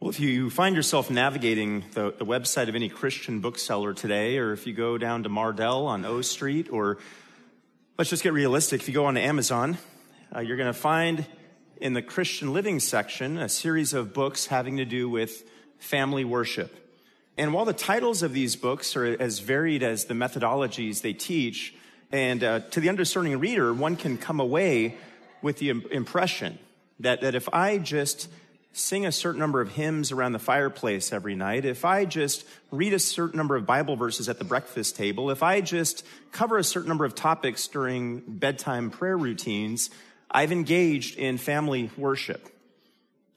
Well, if you find yourself navigating the, the, website of any Christian bookseller today, or if you go down to Mardel on O Street, or let's just get realistic, if you go on Amazon, uh, you're going to find in the Christian living section a series of books having to do with family worship. And while the titles of these books are as varied as the methodologies they teach, and uh, to the undiscerning reader, one can come away with the impression that, that if I just sing a certain number of hymns around the fireplace every night, if I just read a certain number of Bible verses at the breakfast table, if I just cover a certain number of topics during bedtime prayer routines, I've engaged in family worship.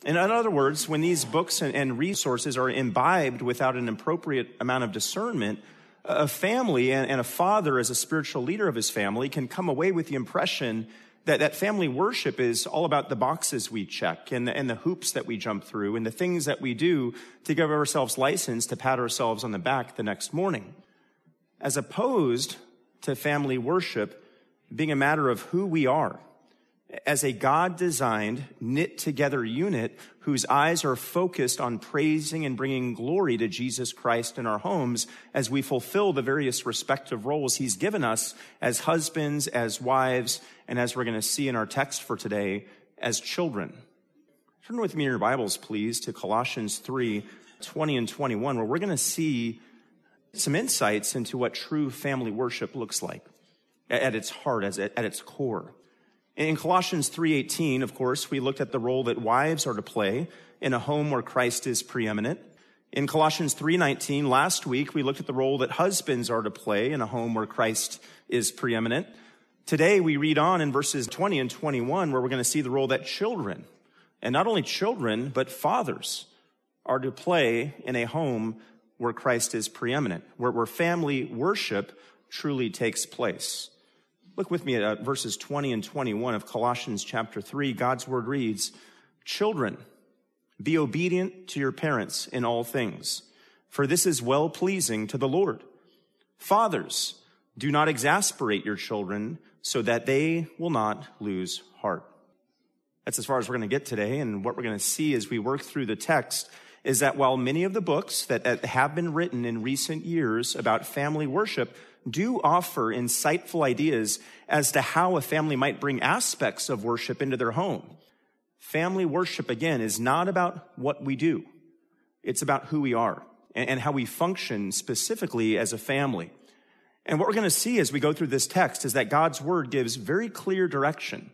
in other words, when these books and resources are imbibed without an appropriate amount of discernment, a family and a father as a spiritual leader of his family can come away with the impression that, that family worship is all about the boxes we check and the, and the hoops that we jump through and the things that we do to give ourselves license to pat ourselves on the back the next morning. As opposed to family worship being a matter of who we are as a God designed, knit together unit whose eyes are focused on praising and bringing glory to Jesus Christ in our homes as we fulfill the various respective roles he's given us as husbands, as wives, and as we're going to see in our text for today, as children. Turn with me in your Bibles, please, to Colossians 3 20 and 21, where we're going to see some insights into what true family worship looks like at its heart, as at its core. In Colossians 3:18, of course, we looked at the role that wives are to play in a home where Christ is preeminent. In Colossians 3:19, last week we looked at the role that husbands are to play in a home where Christ is preeminent. Today we read on in verses 20 and 21 where we're going to see the role that children, and not only children, but fathers are to play in a home where Christ is preeminent, where, where family worship truly takes place. Look with me at uh, verses 20 and 21 of Colossians chapter 3. God's word reads, Children, be obedient to your parents in all things, for this is well pleasing to the Lord. Fathers, do not exasperate your children so that they will not lose heart. That's as far as we're going to get today. And what we're going to see as we work through the text is that while many of the books that have been written in recent years about family worship do offer insightful ideas as to how a family might bring aspects of worship into their home. Family worship, again, is not about what we do. It's about who we are and how we function specifically as a family. And what we're going to see as we go through this text is that God's word gives very clear direction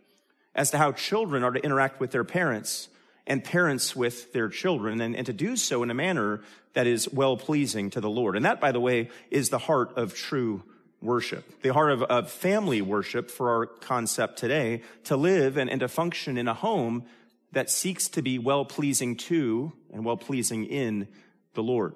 as to how children are to interact with their parents and parents with their children and, and to do so in a manner that is well pleasing to the Lord. And that, by the way, is the heart of true worship, the heart of, of family worship for our concept today, to live and, and to function in a home that seeks to be well pleasing to and well pleasing in the Lord.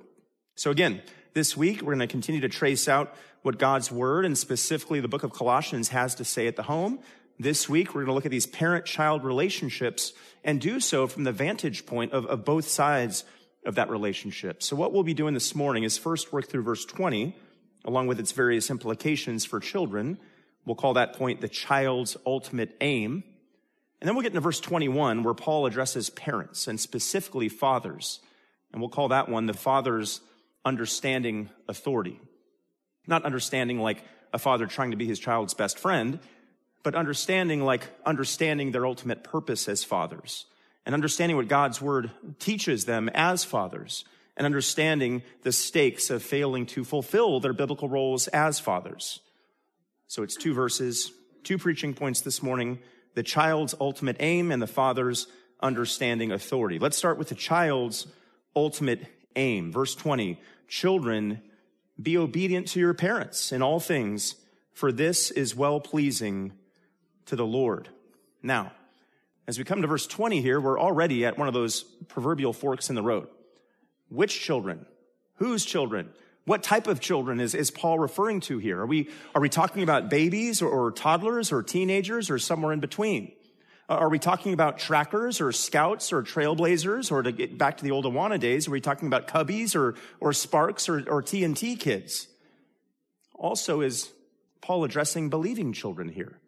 So again, this week we're going to continue to trace out what God's word and specifically the book of Colossians has to say at the home. This week we're going to look at these parent-child relationships and do so from the vantage point of, of both sides of that relationship. So what we'll be doing this morning is first work through verse 20, along with its various implications for children. We'll call that point the child's ultimate aim. And then we'll get into verse 21, where Paul addresses parents and specifically fathers. And we'll call that one the father's understanding authority. Not understanding like a father trying to be his child's best friend, but understanding like understanding their ultimate purpose as fathers and understanding what God's word teaches them as fathers and understanding the stakes of failing to fulfill their biblical roles as fathers. So it's two verses, two preaching points this morning, the child's ultimate aim and the father's understanding authority. Let's start with the child's ultimate aim. Verse 20, children, be obedient to your parents in all things, for this is well pleasing to the Lord. Now, as we come to verse 20 here, we're already at one of those proverbial forks in the road. Which children? Whose children? What type of children is, is Paul referring to here? Are we, are we talking about babies or, or toddlers or teenagers or somewhere in between? Are we talking about trackers or scouts or trailblazers or to get back to the old Awana days, are we talking about cubbies or, or sparks or, or TNT kids? Also, is Paul addressing believing children here?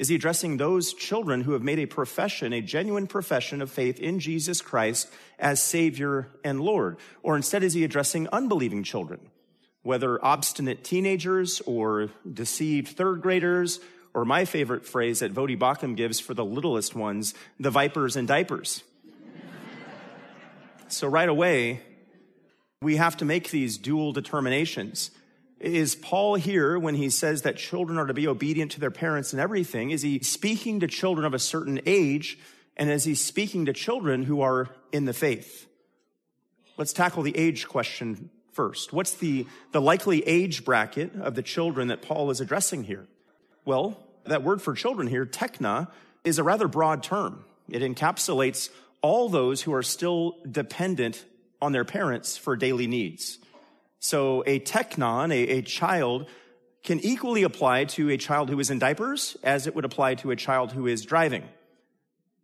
Is he addressing those children who have made a profession, a genuine profession of faith in Jesus Christ as Savior and Lord? Or instead, is he addressing unbelieving children, whether obstinate teenagers or deceived third graders, or my favorite phrase that Voddie Baucham gives for the littlest ones, the vipers and diapers? so right away, we have to make these dual determinations. Is Paul here, when he says that children are to be obedient to their parents and everything, is he speaking to children of a certain age? And is he speaking to children who are in the faith? Let's tackle the age question first. What's the, the likely age bracket of the children that Paul is addressing here? Well, that word for children here, tekna, is a rather broad term. It encapsulates all those who are still dependent on their parents for daily needs. So a teknon, a, a child, can equally apply to a child who is in diapers as it would apply to a child who is driving.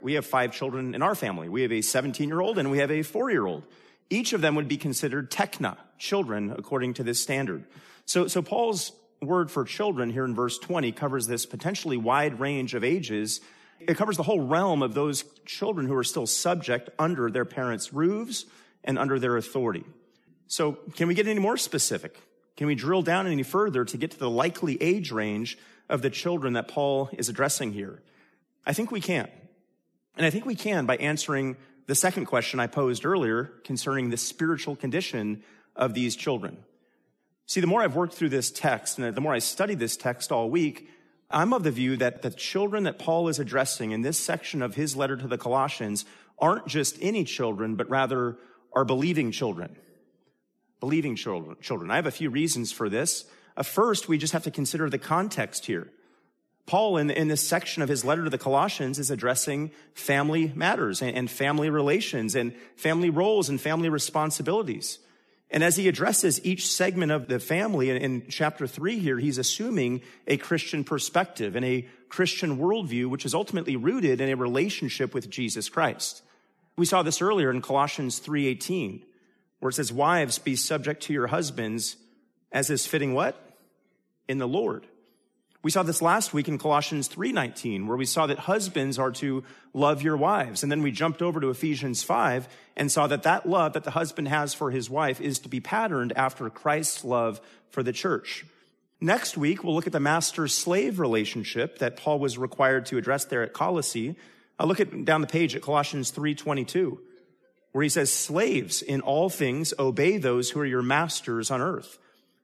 We have five children in our family. We have a 17 year old and we have a four year old. Each of them would be considered tekna, children, according to this standard. So, so Paul's word for children here in verse 20 covers this potentially wide range of ages. It covers the whole realm of those children who are still subject under their parents' roofs and under their authority. So can we get any more specific? Can we drill down any further to get to the likely age range of the children that Paul is addressing here? I think we can. And I think we can by answering the second question I posed earlier concerning the spiritual condition of these children. See, the more I've worked through this text and the more I studied this text all week, I'm of the view that the children that Paul is addressing in this section of his letter to the Colossians aren't just any children, but rather are believing children believing children. I have a few reasons for this. Uh, first, we just have to consider the context here. Paul, in, in this section of his letter to the Colossians, is addressing family matters and, and family relations and family roles and family responsibilities. And as he addresses each segment of the family in, in, chapter three here, he's assuming a Christian perspective and a Christian worldview, which is ultimately rooted in a relationship with Jesus Christ. We saw this earlier in Colossians 3.18 where it says, Wives, be subject to your husbands as is fitting what? In the Lord. We saw this last week in Colossians 3:19 where we saw that husbands are to love your wives and then we jumped over to Ephesians 5 and saw that that love that the husband has for his wife is to be patterned after Christ's love for the church. Next week we'll look at the master slave relationship that Paul was required to address there at Colossae. I'll look at down the page at Colossians 3:22 where he says, slaves in all things obey those who are your masters on earth,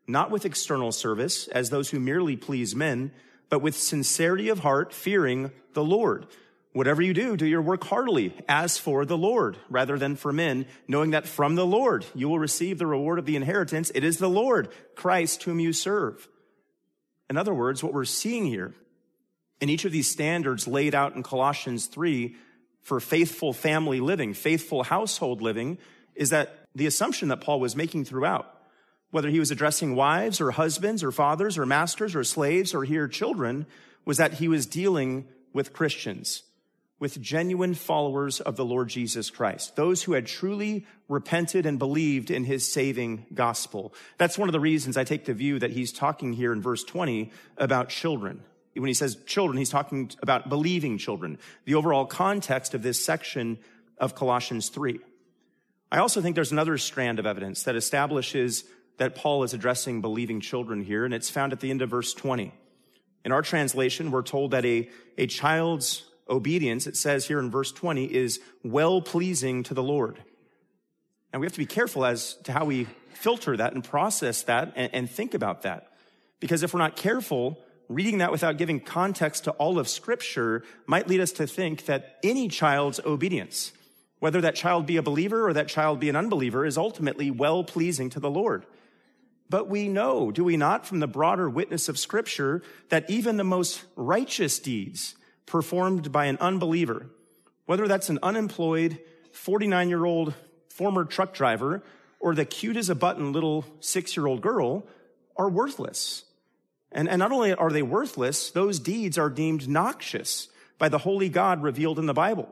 not with external service as those who merely please men, but with sincerity of heart, fearing the Lord. Whatever you do, do your work heartily as for the Lord rather than for men, knowing that from the Lord you will receive the reward of the inheritance. It is the Lord, Christ, whom you serve. In other words, what we're seeing here in each of these standards laid out in Colossians 3 for faithful family living, faithful household living, is that the assumption that Paul was making throughout, whether he was addressing wives or husbands or fathers or masters or slaves or here children, was that he was dealing with Christians, with genuine followers of the Lord Jesus Christ, those who had truly repented and believed in his saving gospel. That's one of the reasons I take the view that he's talking here in verse 20 about children when he says children, he's talking about believing children, the overall context of this section of Colossians 3. I also think there's another strand of evidence that establishes that Paul is addressing believing children here, and it's found at the end of verse 20. In our translation, we're told that a, a child's obedience, it says here in verse 20, is well pleasing to the Lord. And we have to be careful as to how we filter that and process that and, and think about that. Because if we're not careful, reading that without giving context to all of scripture might lead us to think that any child's obedience, whether that child be a believer or that child be an unbeliever, is ultimately well pleasing to the Lord. But we know, do we not, from the broader witness of scripture, that even the most righteous deeds performed by an unbeliever, whether that's an unemployed 49 year old former truck driver or the cute as a button little six year old girl, are worthless and, and not only are they worthless, those deeds are deemed noxious by the holy God revealed in the Bible.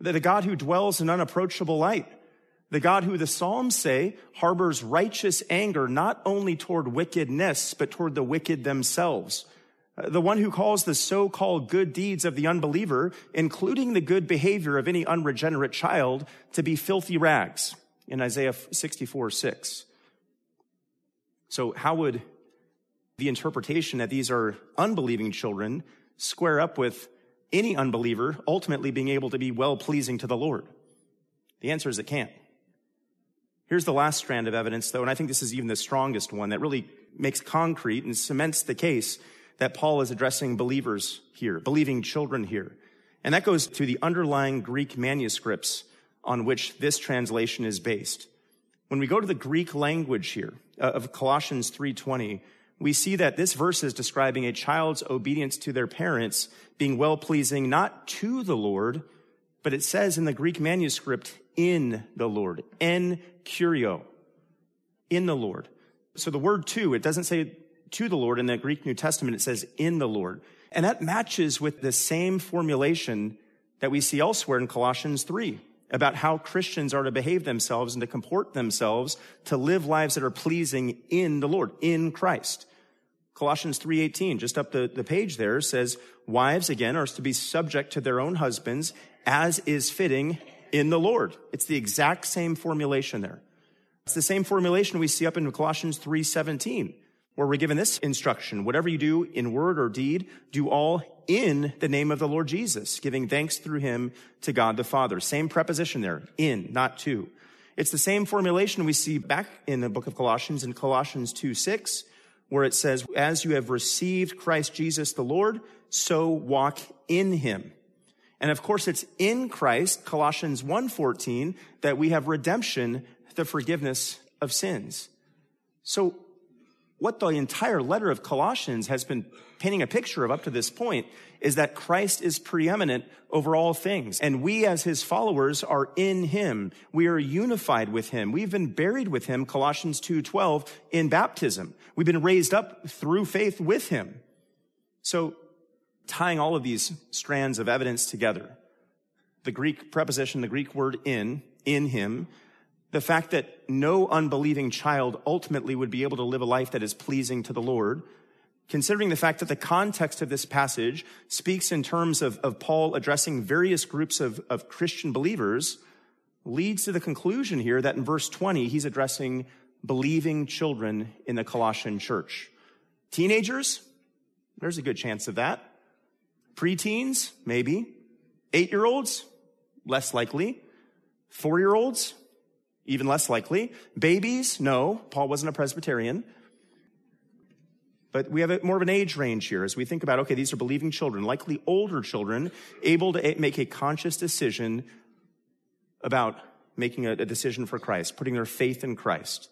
The God who dwells in unapproachable light. The God who the Psalms say harbors righteous anger not only toward wickedness, but toward the wicked themselves. Uh, the one who calls the so-called good deeds of the unbeliever, including the good behavior of any unregenerate child, to be filthy rags in Isaiah 64, 6. So how would the interpretation that these are unbelieving children square up with any unbeliever ultimately being able to be well pleasing to the Lord? The answer is it can't. Here's the last strand of evidence, though, and I think this is even the strongest one that really makes concrete and cements the case that Paul is addressing believers here, believing children here. And that goes to the underlying Greek manuscripts on which this translation is based. When we go to the Greek language here uh, of Colossians 3:20, we see that this verse is describing a child's obedience to their parents being well-pleasing not to the Lord, but it says in the Greek manuscript in the Lord, en kurio, in the Lord. So the word to, it doesn't say to the Lord in the Greek New Testament, it says in the Lord. And that matches with the same formulation that we see elsewhere in Colossians 3 about how Christians are to behave themselves and to comport themselves to live lives that are pleasing in the Lord, in Christ. Colossians 3:18, just up the, the page there, says, Wives, again, are to be subject to their own husbands as is fitting in the Lord. It's the exact same formulation there. It's the same formulation we see up in Colossians 3:17, where we're given this instruction. Whatever you do in word or deed, do all in the name of the Lord Jesus, giving thanks through him to God the Father. Same preposition there, in, not to. It's the same formulation we see back in the book of Colossians in Colossians 2 6, where it says, As you have received Christ Jesus the Lord, so walk in him. And of course, it's in Christ, Colossians 1:14, that we have redemption, the forgiveness of sins. So what the entire letter of Colossians has been painting a picture of up to this point is that Christ is preeminent over all things. And we as his followers are in him. We are unified with him. We've been buried with him, Colossians 2.12, in baptism. We've been raised up through faith with him. So tying all of these strands of evidence together, the Greek preposition, the Greek word in, in him, the fact that no unbelieving child ultimately would be able to live a life that is pleasing to the Lord, considering the fact that the context of this passage speaks in terms of, of Paul addressing various groups of, of Christian believers, leads to the conclusion here that in verse 20, he's addressing believing children in the Colossian church. Teenagers, there's a good chance of that. Preteens, maybe. Eight year olds, less likely. Four year olds, even less likely. Babies, no. Paul wasn't a Presbyterian. But we have a, more of an age range here as we think about, okay, these are believing children, likely older children, able to make a conscious decision about making a, a decision for Christ, putting their faith in Christ.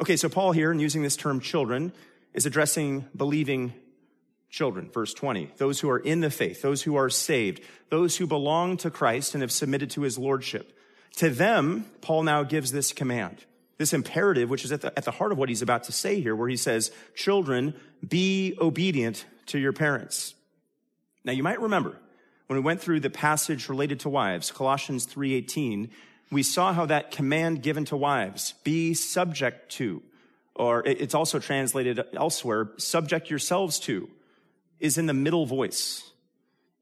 Okay, so Paul here, in using this term children, is addressing believing children. Verse 20. Those who are in the faith, those who are saved, those who belong to Christ and have submitted to his lordship. To them, Paul now gives this command, this imperative, which is at the, at the heart of what he's about to say here, where he says, children, be obedient to your parents. Now you might remember when we went through the passage related to wives, Colossians 3.18, we saw how that command given to wives, be subject to, or it's also translated elsewhere, subject yourselves to, is in the middle voice.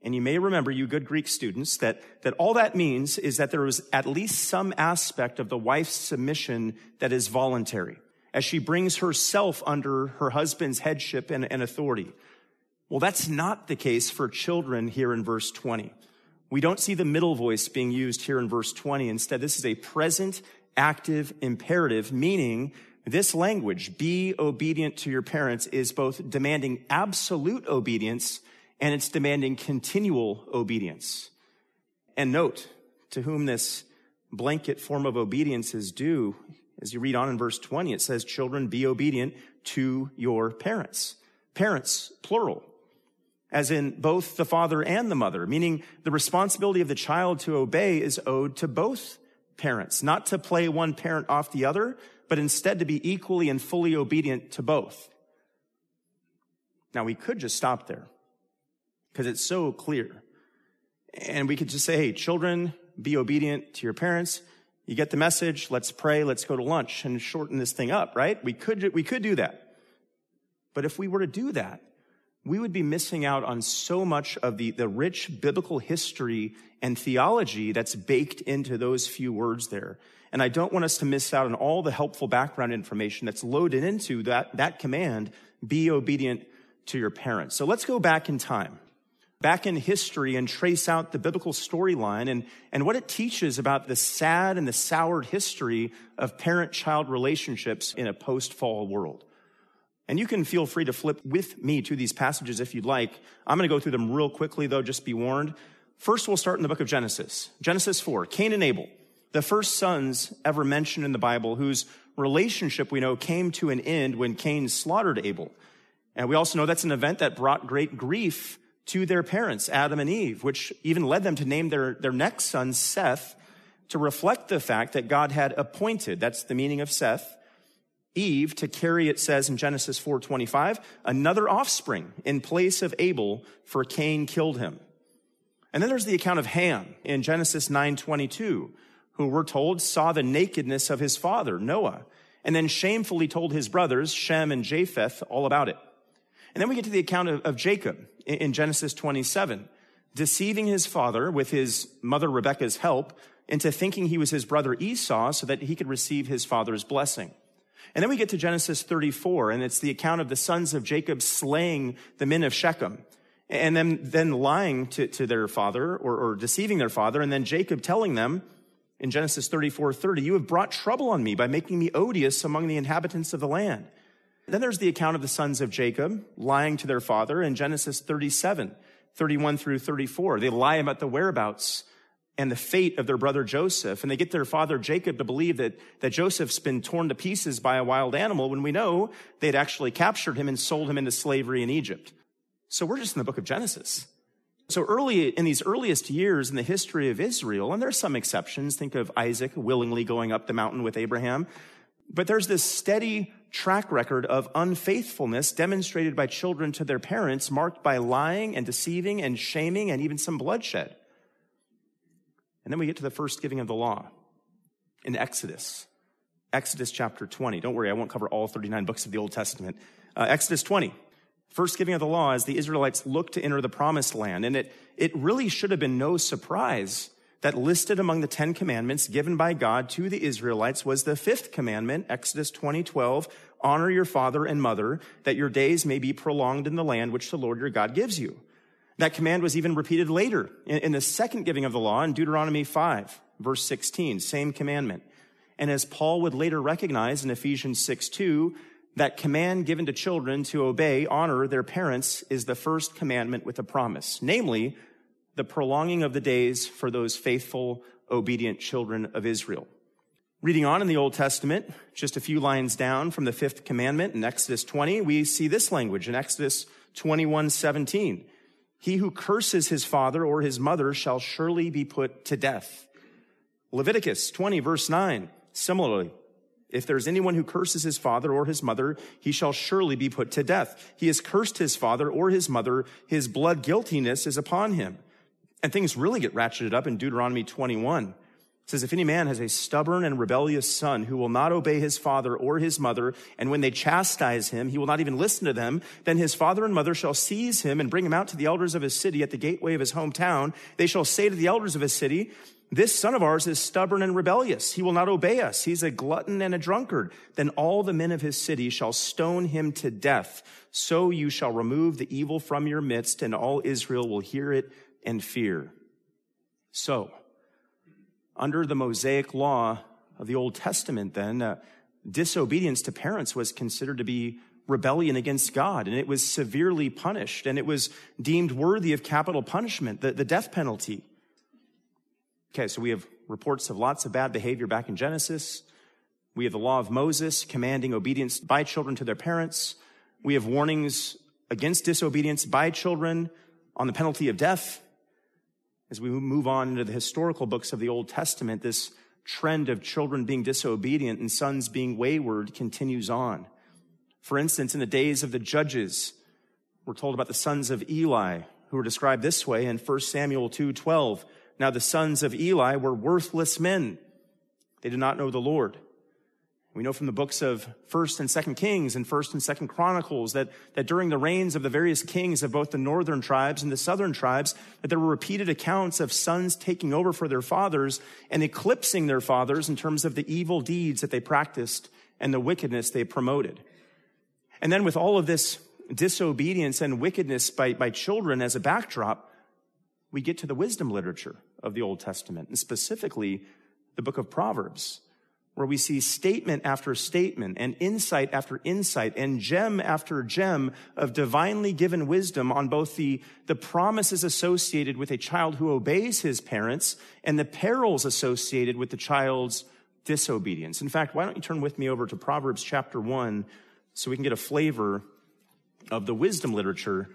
And you may remember, you good Greek students, that, that all that means is that there is at least some aspect of the wife's submission that is voluntary, as she brings herself under her husband's headship and, and authority. Well, that's not the case for children here in verse 20. We don't see the middle voice being used here in verse 20. Instead, this is a present active imperative, meaning this language, be obedient to your parents, is both demanding absolute obedience and it's demanding continual obedience. And note, to whom this blanket form of obedience is due, as you read on in verse 20, it says, children, be obedient to your parents. Parents, plural, as in both the father and the mother, meaning the responsibility of the child to obey is owed to both parents, not to play one parent off the other, but instead to be equally and fully obedient to both. Now we could just stop there because it's so clear. And we could just say, hey, children, be obedient to your parents. You get the message. Let's pray. Let's go to lunch and shorten this thing up, right? We could, we could do that. But if we were to do that, we would be missing out on so much of the, the rich biblical history and theology that's baked into those few words there. And I don't want us to miss out on all the helpful background information that's loaded into that, that command, be obedient to your parents. So let's go back in time, back in history and trace out the biblical storyline and, and what it teaches about the sad and the soured history of parent-child relationships in a post-fall world. And you can feel free to flip with me to these passages if you'd like. I'm going to go through them real quickly though, just be warned. First, we'll start in the book of Genesis. Genesis 4, Cain and Abel the first sons ever mentioned in the Bible whose relationship we know came to an end when Cain slaughtered Abel. And we also know that's an event that brought great grief to their parents, Adam and Eve, which even led them to name their, their next son Seth to reflect the fact that God had appointed, that's the meaning of Seth, Eve to carry, it says in Genesis 4.25, another offspring in place of Abel, for Cain killed him. And then there's the account of Ham in Genesis 9.22, who we're told saw the nakedness of his father, Noah, and then shamefully told his brothers, Shem and Japheth, all about it. And then we get to the account of, of Jacob in Genesis 27, deceiving his father with his mother Rebekah's help into thinking he was his brother Esau so that he could receive his father's blessing. And then we get to Genesis 34, and it's the account of the sons of Jacob slaying the men of Shechem and then, then lying to, to their father or, or deceiving their father, and then Jacob telling them, in Genesis 34 30, you have brought trouble on me by making me odious among the inhabitants of the land. Then there's the account of the sons of Jacob lying to their father in Genesis 37, 31 through 34. They lie about the whereabouts and the fate of their brother Joseph, and they get their father Jacob to believe that, that Joseph's been torn to pieces by a wild animal when we know they'd actually captured him and sold him into slavery in Egypt. So we're just in the book of Genesis. So early, in these earliest years in the history of Israel, and there's some exceptions, think of Isaac willingly going up the mountain with Abraham, but there's this steady track record of unfaithfulness demonstrated by children to their parents, marked by lying and deceiving and shaming and even some bloodshed. And then we get to the first giving of the law in Exodus. Exodus chapter 20. Don't worry, I won't cover all 39 books of the Old Testament. Uh, Exodus 20. First giving of the law as the Israelites look to enter the promised land. And it, it really should have been no surprise that listed among the Ten Commandments given by God to the Israelites was the fifth commandment, Exodus 20, 12, honor your father and mother, that your days may be prolonged in the land which the Lord your God gives you. That command was even repeated later in, in the second giving of the law in Deuteronomy 5, verse 16, same commandment. And as Paul would later recognize in Ephesians 6, 2, that command given to children to obey, honor their parents is the first commandment with a promise, namely the prolonging of the days for those faithful, obedient children of Israel. Reading on in the Old Testament, just a few lines down from the fifth commandment in Exodus 20, we see this language in Exodus 21, 17. He who curses his father or his mother shall surely be put to death. Leviticus 20, verse 9, similarly, if there's anyone who curses his father or his mother, he shall surely be put to death. He has cursed his father or his mother. His blood guiltiness is upon him. And things really get ratcheted up in Deuteronomy 21. It says, if any man has a stubborn and rebellious son who will not obey his father or his mother, and when they chastise him, he will not even listen to them, then his father and mother shall seize him and bring him out to the elders of his city at the gateway of his hometown. They shall say to the elders of his city, this son of ours is stubborn and rebellious. He will not obey us. He's a glutton and a drunkard. Then all the men of his city shall stone him to death. So you shall remove the evil from your midst and all Israel will hear it and fear. So, under the Mosaic law of the Old Testament, then, uh, disobedience to parents was considered to be rebellion against God, and it was severely punished, and it was deemed worthy of capital punishment, the, the death penalty. Okay, so we have reports of lots of bad behavior back in Genesis. We have the law of Moses commanding obedience by children to their parents. We have warnings against disobedience by children on the penalty of death. As we move on into the historical books of the Old Testament, this trend of children being disobedient and sons being wayward continues on. For instance, in the days of the judges, we're told about the sons of Eli, who are described this way in 1 Samuel 2:12. Now the sons of Eli were worthless men. They did not know the Lord. We know from the books of 1st and 2nd Kings and 1st and 2nd Chronicles that, that during the reigns of the various kings of both the northern tribes and the southern tribes, that there were repeated accounts of sons taking over for their fathers and eclipsing their fathers in terms of the evil deeds that they practiced and the wickedness they promoted. And then with all of this disobedience and wickedness by, by children as a backdrop, we get to the wisdom literature of the Old Testament, and specifically the book of Proverbs where we see statement after statement and insight after insight and gem after gem of divinely given wisdom on both the, the promises associated with a child who obeys his parents and the perils associated with the child's disobedience. In fact, why don't you turn with me over to Proverbs chapter 1 so we can get a flavor of the wisdom literature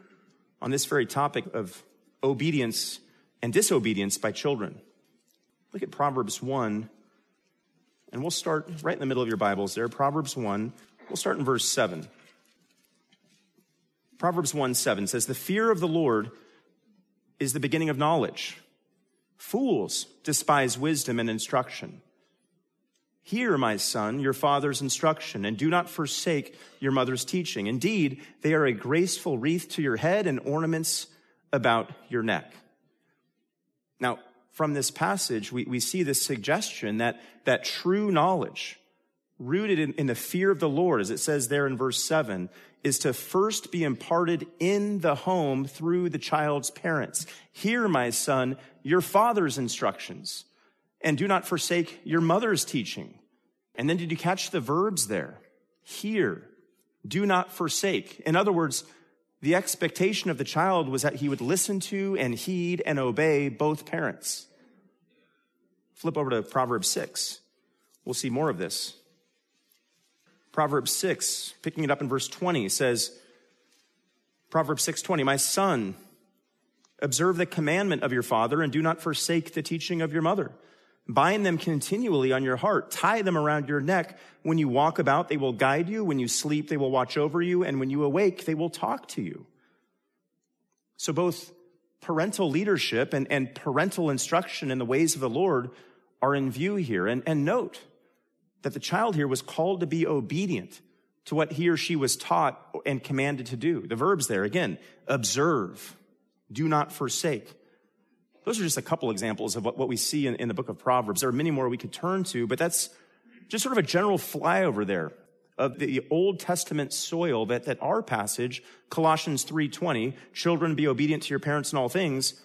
on this very topic of obedience and disobedience by children. Look at Proverbs 1 and we'll start right in the middle of your Bibles there, Proverbs 1. We'll start in verse 7. Proverbs 1 7 says, The fear of the Lord is the beginning of knowledge. Fools despise wisdom and instruction. Hear, my son, your father's instruction, and do not forsake your mother's teaching. Indeed, they are a graceful wreath to your head and ornaments about your neck. Now, from this passage, we, we see this suggestion that, that true knowledge, rooted in, in the fear of the Lord, as it says there in verse 7, is to first be imparted in the home through the child's parents. Hear, my son, your father's instructions, and do not forsake your mother's teaching. And then did you catch the verbs there? Hear, do not forsake. In other words, the expectation of the child was that he would listen to and heed and obey both parents. Flip over to Proverbs 6. We'll see more of this. Proverbs 6, picking it up in verse 20, says, Proverbs 6:20, "My son, observe the commandment of your father and do not forsake the teaching of your mother. Bind them continually on your heart. Tie them around your neck. When you walk about, they will guide you. When you sleep, they will watch over you. And when you awake, they will talk to you. So both parental leadership and, and parental instruction in the ways of the Lord are in view here. And, and note that the child here was called to be obedient to what he or she was taught and commanded to do. The verbs there, again, observe, do not forsake, those are just a couple examples of what, what we see in, in the book of Proverbs. There are many more we could turn to, but that's just sort of a general flyover there of the Old Testament soil that, that our passage, Colossians 3.20, children be obedient to your parents in all things,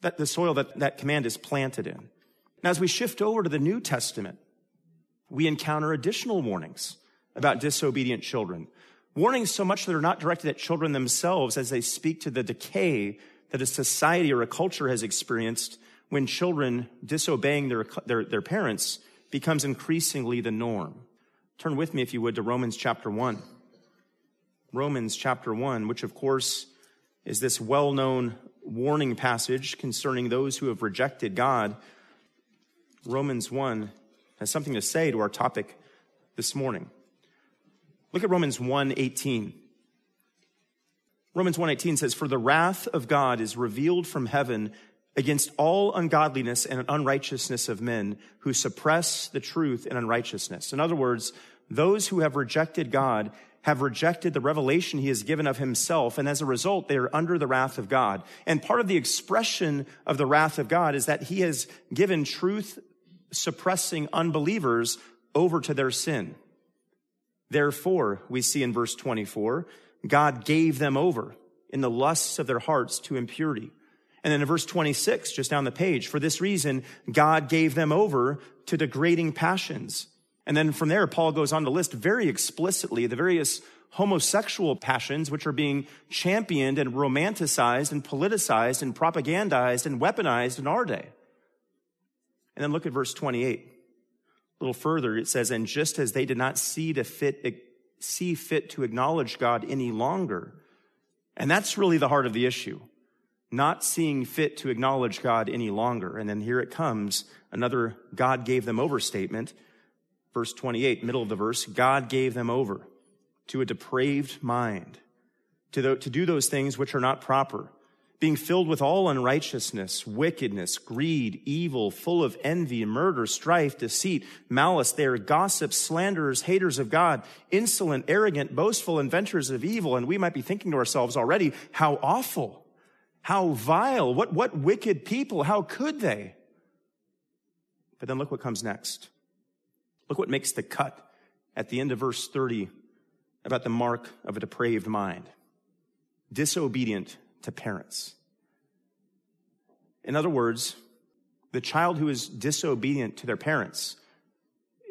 that the soil that that command is planted in. Now, as we shift over to the New Testament, we encounter additional warnings about disobedient children. Warnings so much that are not directed at children themselves as they speak to the decay that a society or a culture has experienced when children disobeying their, their, their parents becomes increasingly the norm. Turn with me, if you would, to Romans chapter 1. Romans chapter 1, which of course is this well known warning passage concerning those who have rejected God. Romans 1 has something to say to our topic this morning. Look at Romans 1 18. Romans 1:18 says, "For the wrath of God is revealed from heaven against all ungodliness and unrighteousness of men who suppress the truth in unrighteousness." In other words, those who have rejected God have rejected the revelation he has given of himself, and as a result, they are under the wrath of God. And part of the expression of the wrath of God is that he has given truth suppressing unbelievers over to their sin. Therefore, we see in verse 24, God gave them over in the lusts of their hearts to impurity. And then in verse 26, just down the page, for this reason, God gave them over to degrading passions. And then from there, Paul goes on to list very explicitly the various homosexual passions which are being championed and romanticized and politicized and propagandized and weaponized in our day. And then look at verse 28. A little further, it says, And just as they did not see to fit see fit to acknowledge God any longer. And that's really the heart of the issue. Not seeing fit to acknowledge God any longer. And then here it comes, another God gave them over statement. Verse 28, middle of the verse, God gave them over to a depraved mind, to, do those things which are not proper, being filled with all unrighteousness, wickedness, greed, evil, full of envy, murder, strife, deceit, malice. They are gossips, slanderers, haters of God, insolent, arrogant, boastful, inventors of evil. And we might be thinking to ourselves already, how awful, how vile, what, what wicked people, how could they? But then look what comes next. Look what makes the cut at the end of verse 30 about the mark of a depraved mind. Disobedient to parents. In other words, the child who is disobedient to their parents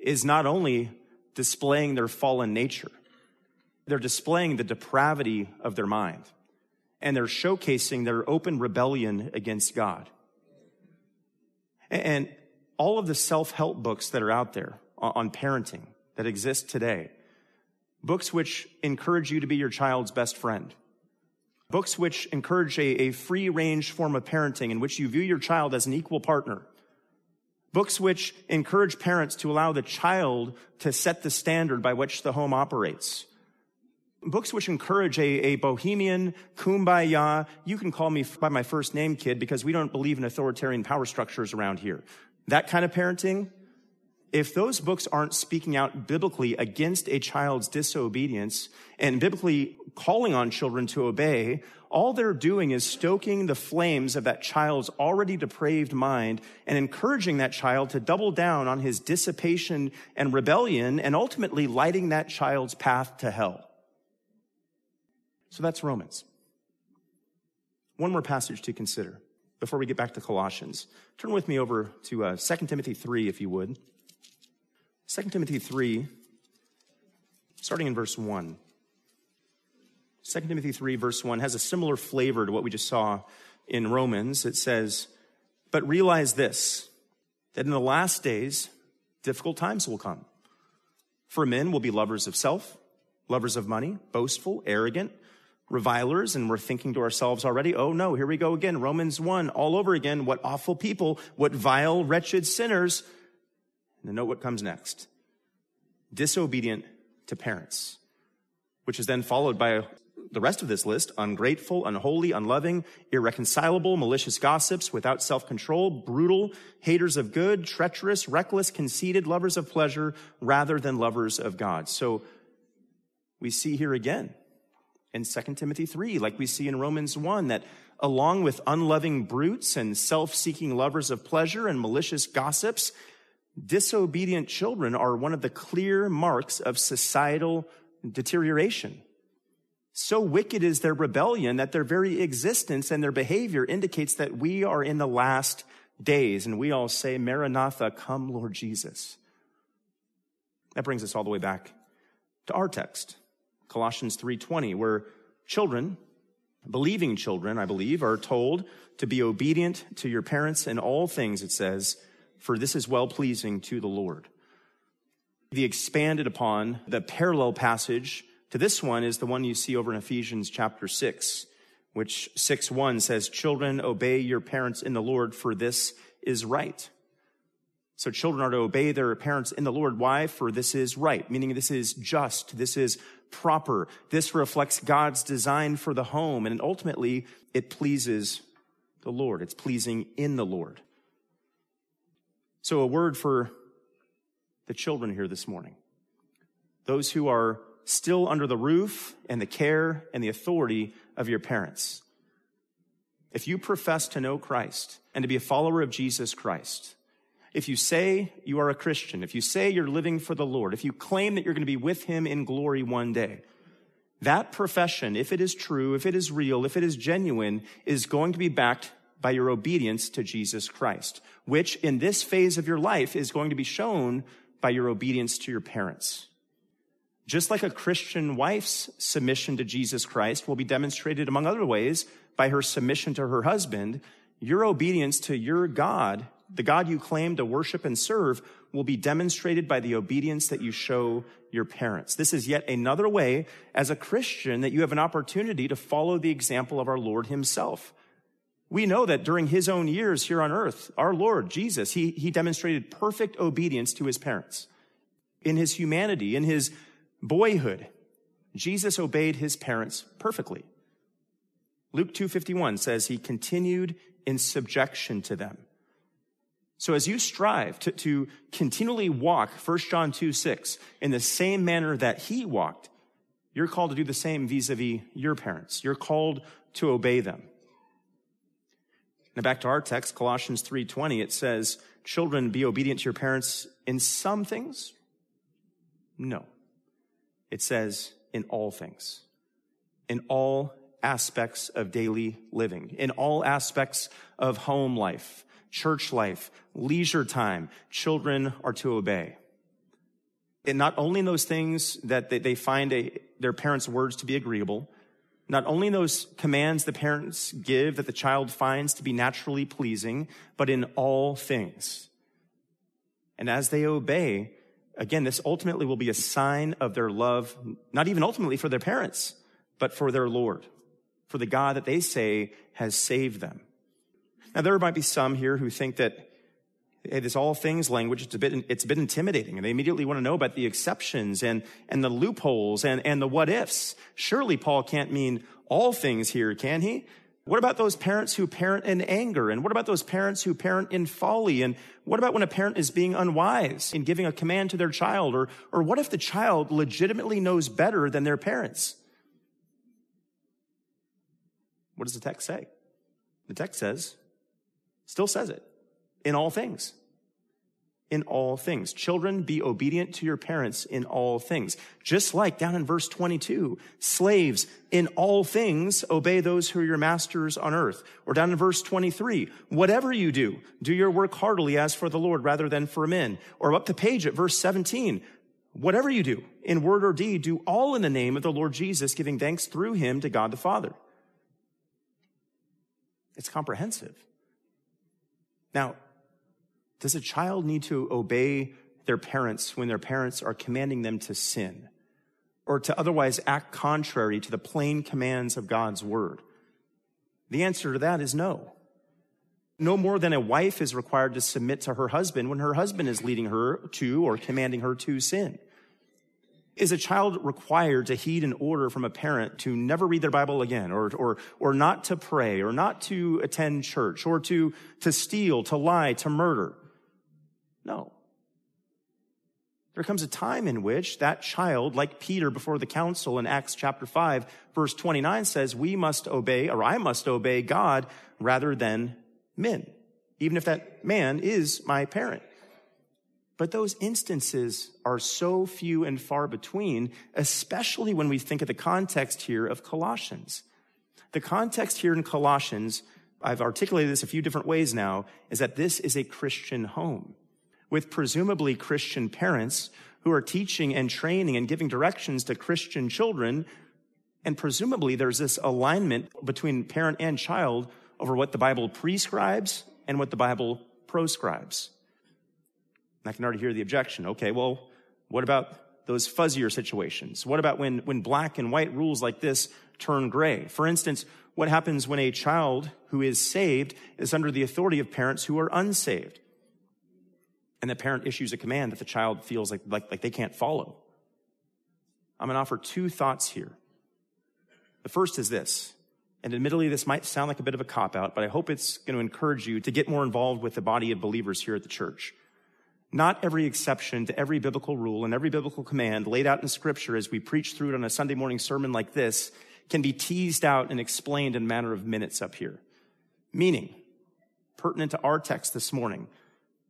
is not only displaying their fallen nature, they're displaying the depravity of their mind and they're showcasing their open rebellion against God. And all of the self help books that are out there on parenting that exist today, books which encourage you to be your child's best friend, Books which encourage a, a free range form of parenting in which you view your child as an equal partner. Books which encourage parents to allow the child to set the standard by which the home operates. Books which encourage a, a bohemian, kumbaya, you can call me by my first name, kid, because we don't believe in authoritarian power structures around here. That kind of parenting, if those books aren't speaking out biblically against a child's disobedience and biblically calling on children to obey, all they're doing is stoking the flames of that child's already depraved mind and encouraging that child to double down on his dissipation and rebellion and ultimately lighting that child's path to hell. So that's Romans. One more passage to consider before we get back to Colossians. Turn with me over to uh, 2 Timothy 3, if you would. 2 Timothy 3, starting in verse 1. 2 Timothy 3, verse 1 has a similar flavor to what we just saw in Romans. It says, But realize this, that in the last days, difficult times will come. For men will be lovers of self, lovers of money, boastful, arrogant, revilers, and we're thinking to ourselves already, oh no, here we go again. Romans 1, all over again. What awful people, what vile, wretched sinners. And note what comes next. Disobedient to parents, which is then followed by the rest of this list ungrateful, unholy, unloving, irreconcilable, malicious gossips, without self control, brutal, haters of good, treacherous, reckless, conceited, lovers of pleasure rather than lovers of God. So we see here again in 2 Timothy 3, like we see in Romans 1, that along with unloving brutes and self seeking lovers of pleasure and malicious gossips, disobedient children are one of the clear marks of societal deterioration. So wicked is their rebellion that their very existence and their behavior indicates that we are in the last days. And we all say, Maranatha, come Lord Jesus. That brings us all the way back to our text, Colossians 3.20, where children, believing children, I believe, are told to be obedient to your parents in all things, it says, for this is well pleasing to the Lord. The expanded upon the parallel passage to this one is the one you see over in Ephesians chapter 6, which 6 1 says, Children, obey your parents in the Lord, for this is right. So children are to obey their parents in the Lord. Why? For this is right, meaning this is just, this is proper. This reflects God's design for the home, and ultimately it pleases the Lord. It's pleasing in the Lord. So, a word for the children here this morning. Those who are still under the roof and the care and the authority of your parents. If you profess to know Christ and to be a follower of Jesus Christ, if you say you are a Christian, if you say you're living for the Lord, if you claim that you're going to be with him in glory one day, that profession, if it is true, if it is real, if it is genuine, is going to be backed by your obedience to Jesus Christ, which in this phase of your life is going to be shown by your obedience to your parents. Just like a Christian wife's submission to Jesus Christ will be demonstrated among other ways by her submission to her husband, your obedience to your God, the God you claim to worship and serve, will be demonstrated by the obedience that you show your parents. This is yet another way as a Christian that you have an opportunity to follow the example of our Lord himself. We know that during his own years here on earth, our Lord Jesus, he, he demonstrated perfect obedience to his parents. In his humanity, in his boyhood, Jesus obeyed his parents perfectly. Luke 2:51 says he continued in subjection to them. So as you strive to, to continually walk, 1 John 2, 6, in the same manner that he walked, you're called to do the same vis-a-vis your parents. You're called to obey them. Now back to our text, Colossians 3:20, it says, "Children, be obedient to your parents in some things." No. It says in all things. In all aspects of daily living, in all aspects of home life, church life, leisure time, children are to obey. And not only in those things that they find a, their parents' words to be agreeable, not only those commands the parents give that the child finds to be naturally pleasing, but in all things. And as they obey, again, this ultimately will be a sign of their love, not even ultimately for their parents, but for their Lord for the God that they say has saved them. Now, there might be some here who think that hey, this all things language, it's a bit, it's a bit intimidating. And they immediately want to know about the exceptions and, and the loopholes and, and the what ifs. Surely Paul can't mean all things here, can he? What about those parents who parent in anger? And what about those parents who parent in folly? And what about when a parent is being unwise in giving a command to their child? Or, or what if the child legitimately knows better than their parents? What does the text say? The text says, still says it, in all things. In all things. Children, be obedient to your parents in all things. Just like down in verse 22, slaves, in all things, obey those who are your masters on earth. Or down in verse 23, whatever you do, do your work heartily as for the Lord rather than for men. Or up the page at verse 17, whatever you do, in word or deed, do all in the name of the Lord Jesus, giving thanks through him to God the Father. It's comprehensive. Now, does a child need to obey their parents when their parents are commanding them to sin or to otherwise act contrary to the plain commands of God's word? The answer to that is no. No more than a wife is required to submit to her husband when her husband is leading her to or commanding her to sin. Is a child required to heed an order from a parent to never read their Bible again, or, or, or not to pray, or not to attend church, or to, to steal, to lie, to murder? No. There comes a time in which that child, like Peter before the council in Acts chapter 5, verse 29 says, we must obey, or I must obey God rather than men, even if that man is my parent. But those instances are so few and far between, especially when we think of the context here of Colossians. The context here in Colossians, I've articulated this a few different ways now, is that this is a Christian home with presumably Christian parents who are teaching and training and giving directions to Christian children. And presumably there's this alignment between parent and child over what the Bible prescribes and what the Bible proscribes. I can already hear the objection. Okay, well, what about those fuzzier situations? What about when, when black and white rules like this turn gray? For instance, what happens when a child who is saved is under the authority of parents who are unsaved? And the parent issues a command that the child feels like, like, like they can't follow. I'm going to offer two thoughts here. The first is this, and admittedly, this might sound like a bit of a cop out, but I hope it's going to encourage you to get more involved with the body of believers here at the church. Not every exception to every biblical rule and every biblical command laid out in scripture as we preach through it on a Sunday morning sermon like this can be teased out and explained in a matter of minutes up here. Meaning, pertinent to our text this morning,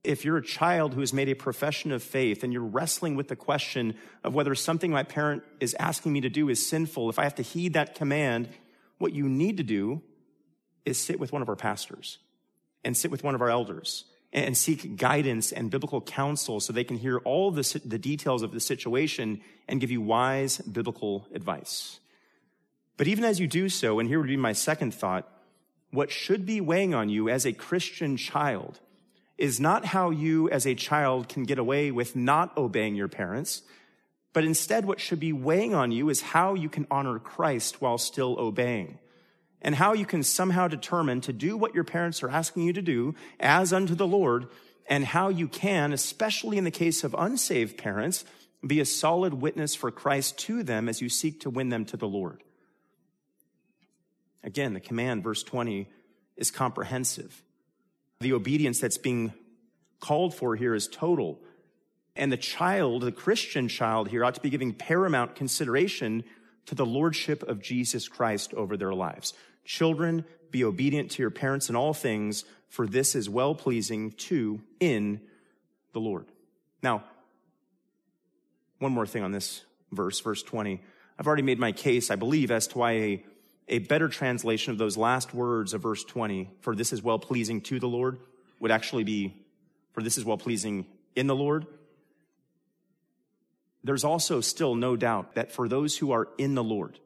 if you're a child who has made a profession of faith and you're wrestling with the question of whether something my parent is asking me to do is sinful, if I have to heed that command, what you need to do is sit with one of our pastors and sit with one of our elders and seek guidance and biblical counsel so they can hear all the, the details of the situation and give you wise biblical advice. But even as you do so, and here would be my second thought, what should be weighing on you as a Christian child is not how you as a child can get away with not obeying your parents, but instead what should be weighing on you is how you can honor Christ while still obeying and how you can somehow determine to do what your parents are asking you to do as unto the Lord, and how you can, especially in the case of unsaved parents, be a solid witness for Christ to them as you seek to win them to the Lord. Again, the command, verse 20, is comprehensive. The obedience that's being called for here is total. And the child, the Christian child here, ought to be giving paramount consideration to the lordship of Jesus Christ over their lives. Children, be obedient to your parents in all things, for this is well pleasing to in the Lord. Now, one more thing on this verse, verse 20. I've already made my case, I believe, as to why a, a better translation of those last words of verse 20, for this is well pleasing to the Lord, would actually be, for this is well pleasing in the Lord. There's also still no doubt that for those who are in the Lord,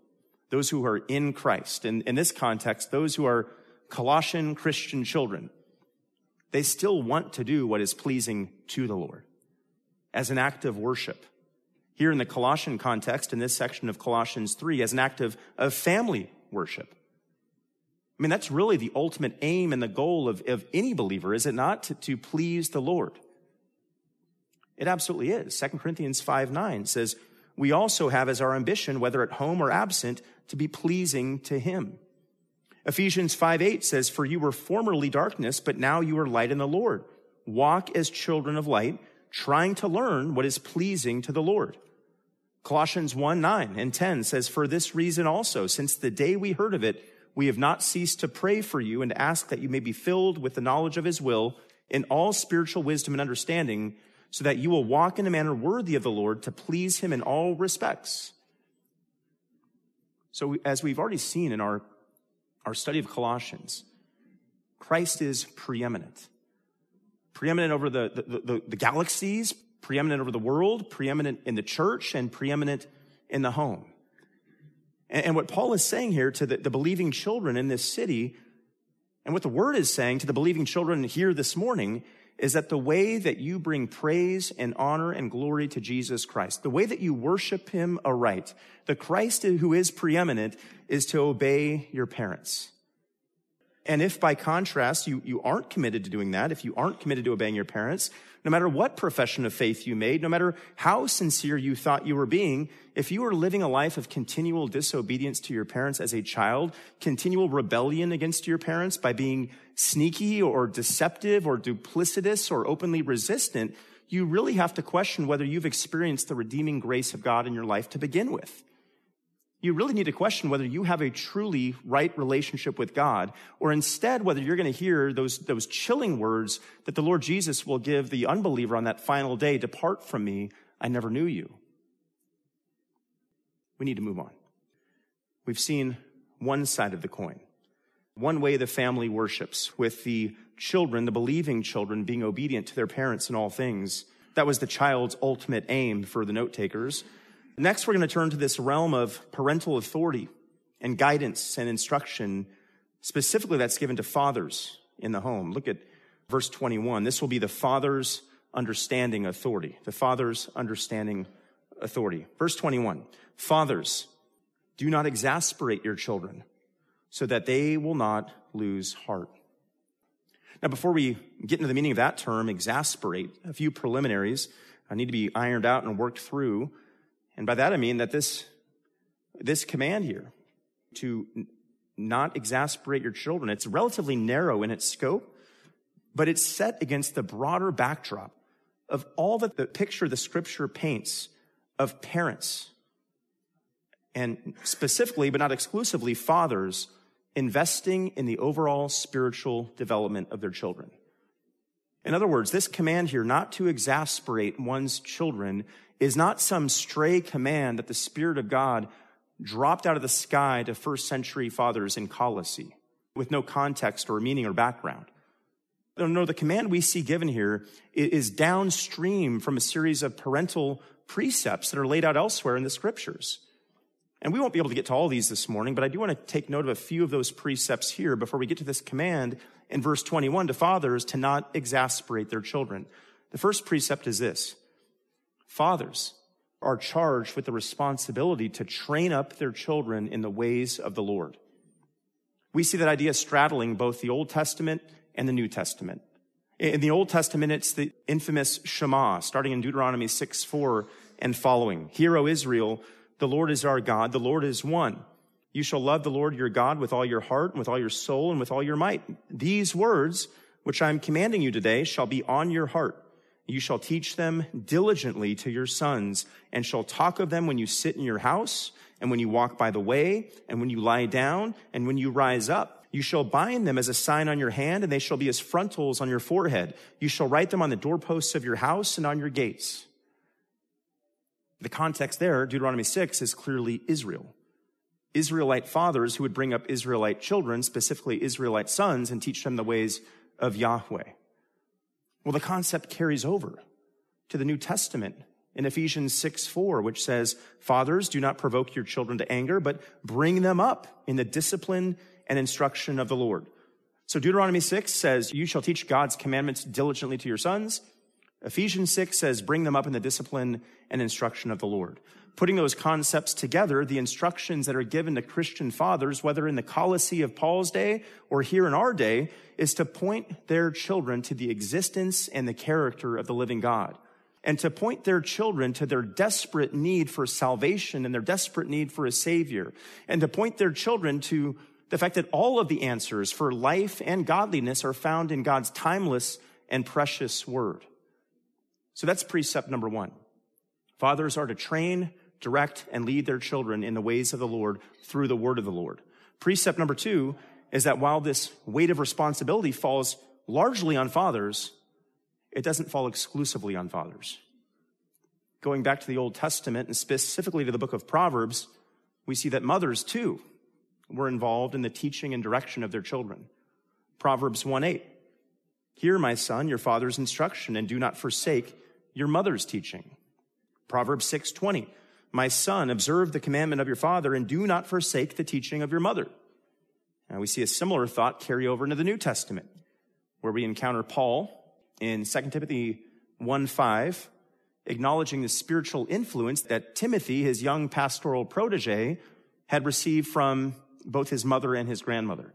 those who are in Christ, and in this context, those who are Colossian Christian children, they still want to do what is pleasing to the Lord as an act of worship. Here in the Colossian context, in this section of Colossians 3, as an act of, of family worship. I mean, that's really the ultimate aim and the goal of, of any believer, is it not? To, to please the Lord. It absolutely is. 2 Corinthians 5 9 says, We also have as our ambition, whether at home or absent, to be pleasing to Him. Ephesians 5 8 says, For you were formerly darkness, but now you are light in the Lord. Walk as children of light, trying to learn what is pleasing to the Lord. Colossians 1 9 and 10 says, For this reason also, since the day we heard of it, we have not ceased to pray for you and ask that you may be filled with the knowledge of his will in all spiritual wisdom and understanding, so that you will walk in a manner worthy of the Lord to please him in all respects. So, as we've already seen in our, our study of Colossians, Christ is preeminent. Preeminent over the, the, the, the galaxies, preeminent over the world, preeminent in the church, and preeminent in the home. And, and what Paul is saying here to the, the believing children in this city, and what the word is saying to the believing children here this morning, is that the way that you bring praise and honor and glory to Jesus Christ, the way that you worship him aright, the Christ who is preeminent is to obey your parents. And if by contrast you, you aren't committed to doing that, if you aren't committed to obeying your parents, no matter what profession of faith you made, no matter how sincere you thought you were being, if you were living a life of continual disobedience to your parents as a child, continual rebellion against your parents by being sneaky or deceptive or duplicitous or openly resistant, you really have to question whether you've experienced the redeeming grace of God in your life to begin with you really need to question whether you have a truly right relationship with God, or instead whether you're going to hear those, those chilling words that the Lord Jesus will give the unbeliever on that final day, depart from me, I never knew you. We need to move on. We've seen one side of the coin. One way the family worships with the children, the believing children, being obedient to their parents in all things. That was the child's ultimate aim for the note takers. Next, we're going to turn to this realm of parental authority and guidance and instruction. Specifically, that's given to fathers in the home. Look at verse 21. This will be the father's understanding authority. The father's understanding authority. Verse 21. Fathers, do not exasperate your children so that they will not lose heart. Now, before we get into the meaning of that term, exasperate, a few preliminaries I need to be ironed out and worked through. And by that I mean that this, this command here to not exasperate your children, it's relatively narrow in its scope, but it's set against the broader backdrop of all that the picture the scripture paints of parents and specifically, but not exclusively, fathers investing in the overall spiritual development of their children. In other words, this command here not to exasperate one's children is not some stray command that the Spirit of God dropped out of the sky to first century fathers in Colossae with no context or meaning or background. No, the command we see given here is downstream from a series of parental precepts that are laid out elsewhere in the scriptures. And we won't be able to get to all these this morning, but I do want to take note of a few of those precepts here before we get to this command in verse 21 to fathers to not exasperate their children. The first precept is this Fathers are charged with the responsibility to train up their children in the ways of the Lord. We see that idea straddling both the Old Testament and the New Testament. In the Old Testament, it's the infamous Shema, starting in Deuteronomy 6 4 and following. Hear, O Israel, the Lord is our God, the Lord is one. You shall love the Lord your God with all your heart and with all your soul and with all your might. These words, which I am commanding you today, shall be on your heart. You shall teach them diligently to your sons and shall talk of them when you sit in your house and when you walk by the way and when you lie down and when you rise up. You shall bind them as a sign on your hand and they shall be as frontals on your forehead. You shall write them on the doorposts of your house and on your gates. The context there, Deuteronomy 6, is clearly Israel. Israelite fathers who would bring up Israelite children, specifically Israelite sons, and teach them the ways of Yahweh. Well, the concept carries over to the New Testament in Ephesians 6 4, which says, Fathers, do not provoke your children to anger, but bring them up in the discipline and instruction of the Lord. So Deuteronomy 6 says, You shall teach God's commandments diligently to your sons. Ephesians 6 says, Bring them up in the discipline and instruction of the Lord putting those concepts together, the instructions that are given to Christian fathers, whether in the Colossae of Paul's day or here in our day, is to point their children to the existence and the character of the living God. And to point their children to their desperate need for salvation and their desperate need for a savior. And to point their children to the fact that all of the answers for life and godliness are found in God's timeless and precious word. So that's precept number one. Fathers are to train direct, and lead their children in the ways of the Lord through the word of the Lord. Precept number two is that while this weight of responsibility falls largely on fathers, it doesn't fall exclusively on fathers. Going back to the Old Testament and specifically to the book of Proverbs, we see that mothers too were involved in the teaching and direction of their children. Proverbs 1 8. Hear, my son, your father's instruction, and do not forsake your mother's teaching. Proverbs 6:20. My son, observe the commandment of your father and do not forsake the teaching of your mother. And we see a similar thought carry over into the New Testament, where we encounter Paul in 2 Timothy 1 5, acknowledging the spiritual influence that Timothy, his young pastoral protege, had received from both his mother and his grandmother.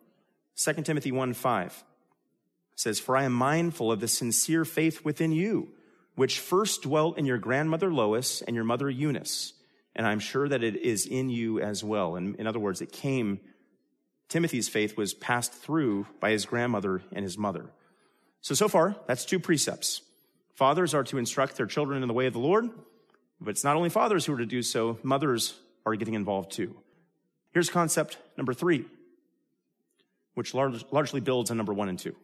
2 Timothy 1 5 says, For I am mindful of the sincere faith within you, which first dwelt in your grandmother Lois and your mother Eunice and I'm sure that it is in you as well. And in other words, it came, Timothy's faith was passed through by his grandmother and his mother. So, so far, that's two precepts. Fathers are to instruct their children in the way of the Lord, but it's not only fathers who are to do so, mothers are getting involved too. Here's concept number three, which largely builds on number one and two.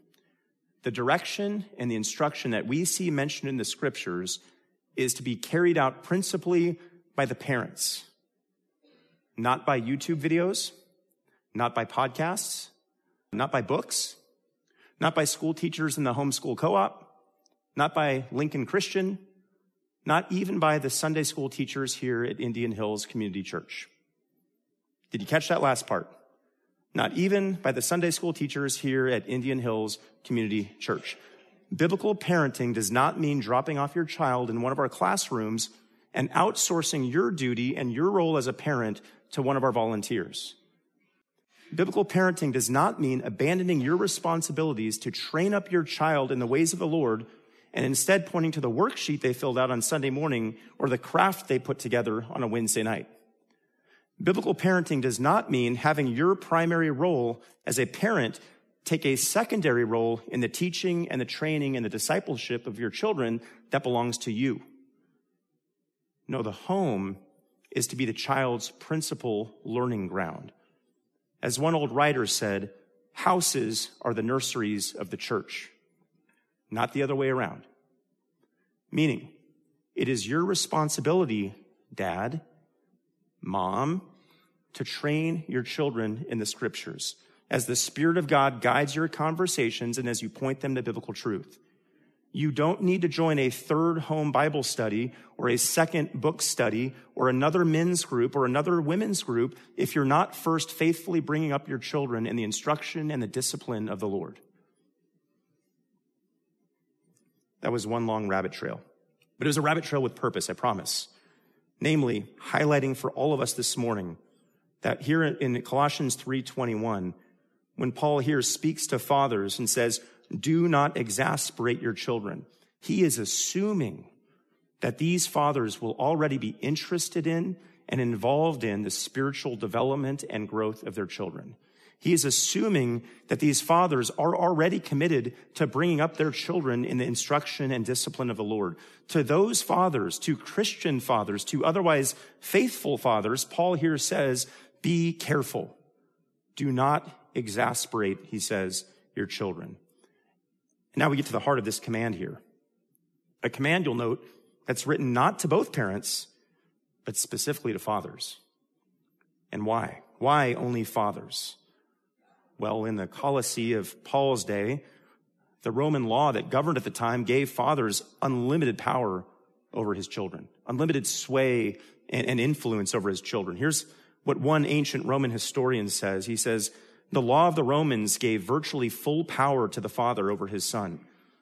The direction and the instruction that we see mentioned in the scriptures is to be carried out principally by the parents, not by YouTube videos, not by podcasts, not by books, not by school teachers in the homeschool co-op, not by Lincoln Christian, not even by the Sunday school teachers here at Indian Hills Community Church. Did you catch that last part? Not even by the Sunday school teachers here at Indian Hills Community Church. Biblical parenting does not mean dropping off your child in one of our classrooms and outsourcing your duty and your role as a parent to one of our volunteers. Biblical parenting does not mean abandoning your responsibilities to train up your child in the ways of the Lord and instead pointing to the worksheet they filled out on Sunday morning or the craft they put together on a Wednesday night. Biblical parenting does not mean having your primary role as a parent take a secondary role in the teaching and the training and the discipleship of your children that belongs to you. No, the home is to be the child's principal learning ground. As one old writer said, houses are the nurseries of the church, not the other way around. Meaning, it is your responsibility, dad, mom, to train your children in the scriptures as the Spirit of God guides your conversations and as you point them to biblical truth. You don't need to join a third home Bible study or a second book study or another men's group or another women's group if you're not first faithfully bringing up your children in the instruction and the discipline of the Lord. That was one long rabbit trail. But it was a rabbit trail with purpose, I promise. Namely, highlighting for all of us this morning that here in Colossians 3:21, when Paul here speaks to fathers and says, do not exasperate your children. He is assuming that these fathers will already be interested in and involved in the spiritual development and growth of their children. He is assuming that these fathers are already committed to bringing up their children in the instruction and discipline of the Lord. To those fathers, to Christian fathers, to otherwise faithful fathers, Paul here says, be careful. Do not exasperate, he says, your children. And now we get to the heart of this command here. A command you'll note that's written not to both parents, but specifically to fathers. And why? Why only fathers? Well, in the Colossae of Paul's day, the Roman law that governed at the time gave fathers unlimited power over his children, unlimited sway and, influence over his children. Here's what one ancient Roman historian says. He says, the law of the Romans gave virtually full power to the father over his son,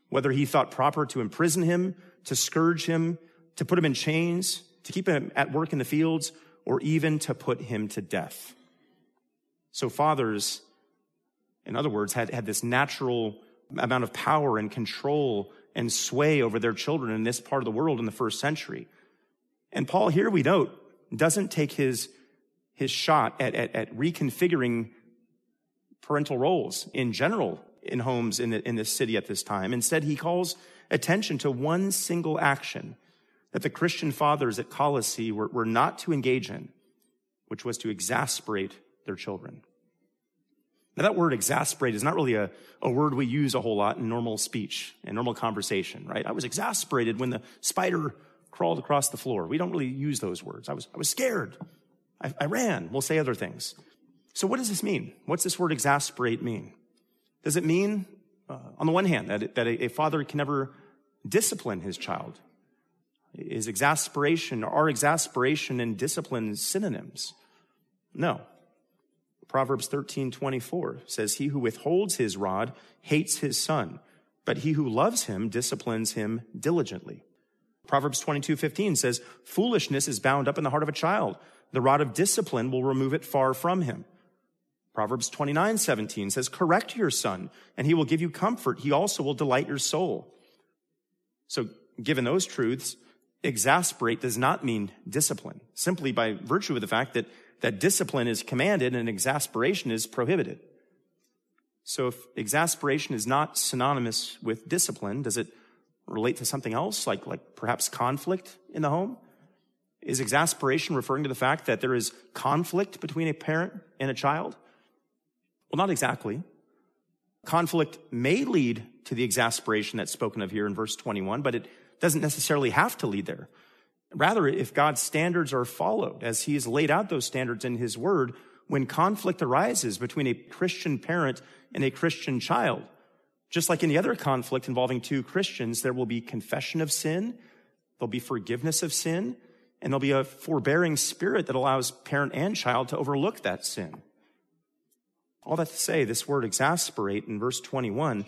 whether he thought proper to imprison him, to scourge him, to put him in chains, to keep him at work in the fields, or even to put him to death. So fathers in other words, had, had this natural amount of power and control and sway over their children in this part of the world in the first century. And Paul here we note doesn't take his, his shot at, at, at reconfiguring parental roles in general in homes in, the, in this city at this time. Instead, he calls attention to one single action that the Christian fathers at Colossae were, were not to engage in, which was to exasperate their children. Now, that word exasperate is not really a, a word we use a whole lot in normal speech and normal conversation, right? I was exasperated when the spider crawled across the floor. We don't really use those words. I was, I was scared. I, I ran. We'll say other things. So what does this mean? What's this word exasperate mean? Does it mean, uh, on the one hand, that, that a, a father can never discipline his child? Is exasperation, are exasperation and discipline synonyms? No. Proverbs 13, 24 says, He who withholds his rod hates his son, but he who loves him disciplines him diligently. Proverbs 22, 15 says, Foolishness is bound up in the heart of a child. The rod of discipline will remove it far from him. Proverbs 29, 17 says, Correct your son, and he will give you comfort. He also will delight your soul. So, given those truths, exasperate does not mean discipline, simply by virtue of the fact that that discipline is commanded and exasperation is prohibited. So if exasperation is not synonymous with discipline, does it relate to something else, like, like perhaps conflict in the home? Is exasperation referring to the fact that there is conflict between a parent and a child? Well, not exactly. Conflict may lead to the exasperation that's spoken of here in verse 21, but it doesn't necessarily have to lead there. Rather, if God's standards are followed, as he has laid out those standards in his word, when conflict arises between a Christian parent and a Christian child, just like any other conflict involving two Christians, there will be confession of sin, there'll be forgiveness of sin, and there'll be a forbearing spirit that allows parent and child to overlook that sin. All that to say, this word exasperate in verse 21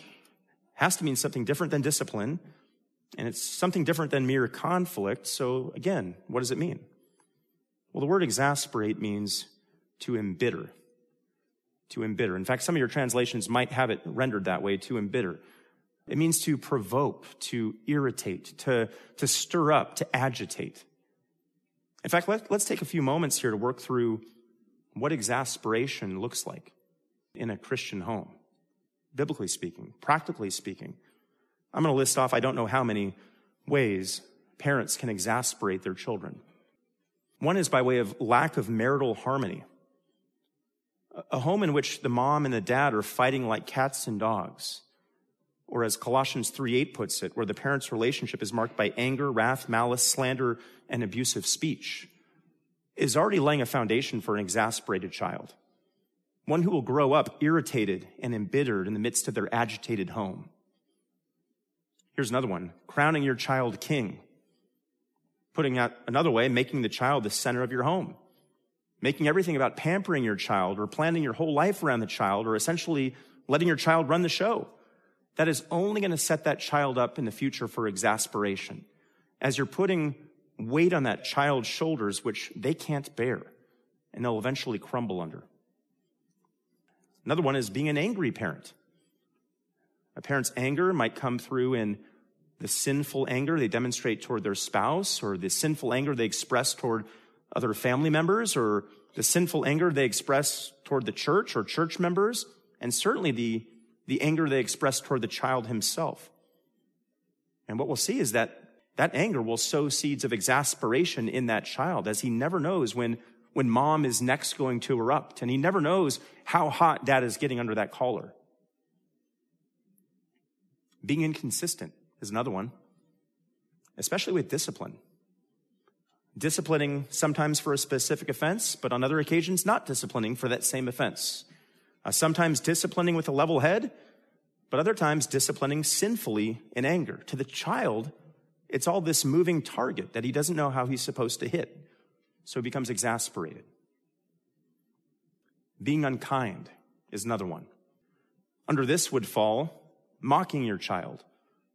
has to mean something different than discipline and it's something different than mere conflict. So again, what does it mean? Well, the word exasperate means to embitter. To embitter. In fact, some of your translations might have it rendered that way, to embitter. It means to provoke, to irritate, to, to stir up, to agitate. In fact, let, let's take a few moments here to work through what exasperation looks like in a Christian home, biblically speaking, practically speaking. I'm going to list off, I don't know how many ways parents can exasperate their children. One is by way of lack of marital harmony. A home in which the mom and the dad are fighting like cats and dogs. Or as Colossians 3:8 puts it, where the parents' relationship is marked by anger, wrath, malice, slander, and abusive speech, is already laying a foundation for an exasperated child. One who will grow up irritated and embittered in the midst of their agitated home. Here's another one crowning your child king. Putting out another way, making the child the center of your home. Making everything about pampering your child or planning your whole life around the child or essentially letting your child run the show. That is only going to set that child up in the future for exasperation. As you're putting weight on that child's shoulders, which they can't bear, and they'll eventually crumble under. Another one is being an angry parent. A parent's anger might come through in the sinful anger they demonstrate toward their spouse or the sinful anger they express toward other family members or the sinful anger they express toward the church or church members, and certainly the, the anger they express toward the child himself. And what we'll see is that that anger will sow seeds of exasperation in that child as he never knows when, when mom is next going to erupt, and he never knows how hot dad is getting under that collar. Being inconsistent is another one, especially with discipline disciplining sometimes for a specific offense, but on other occasions not disciplining for that same offense. Uh, sometimes disciplining with a level head, but other times disciplining sinfully in anger. To the child, it's all this moving target that he doesn't know how he's supposed to hit. So he becomes exasperated. Being unkind is another one. Under this would fall mocking your child,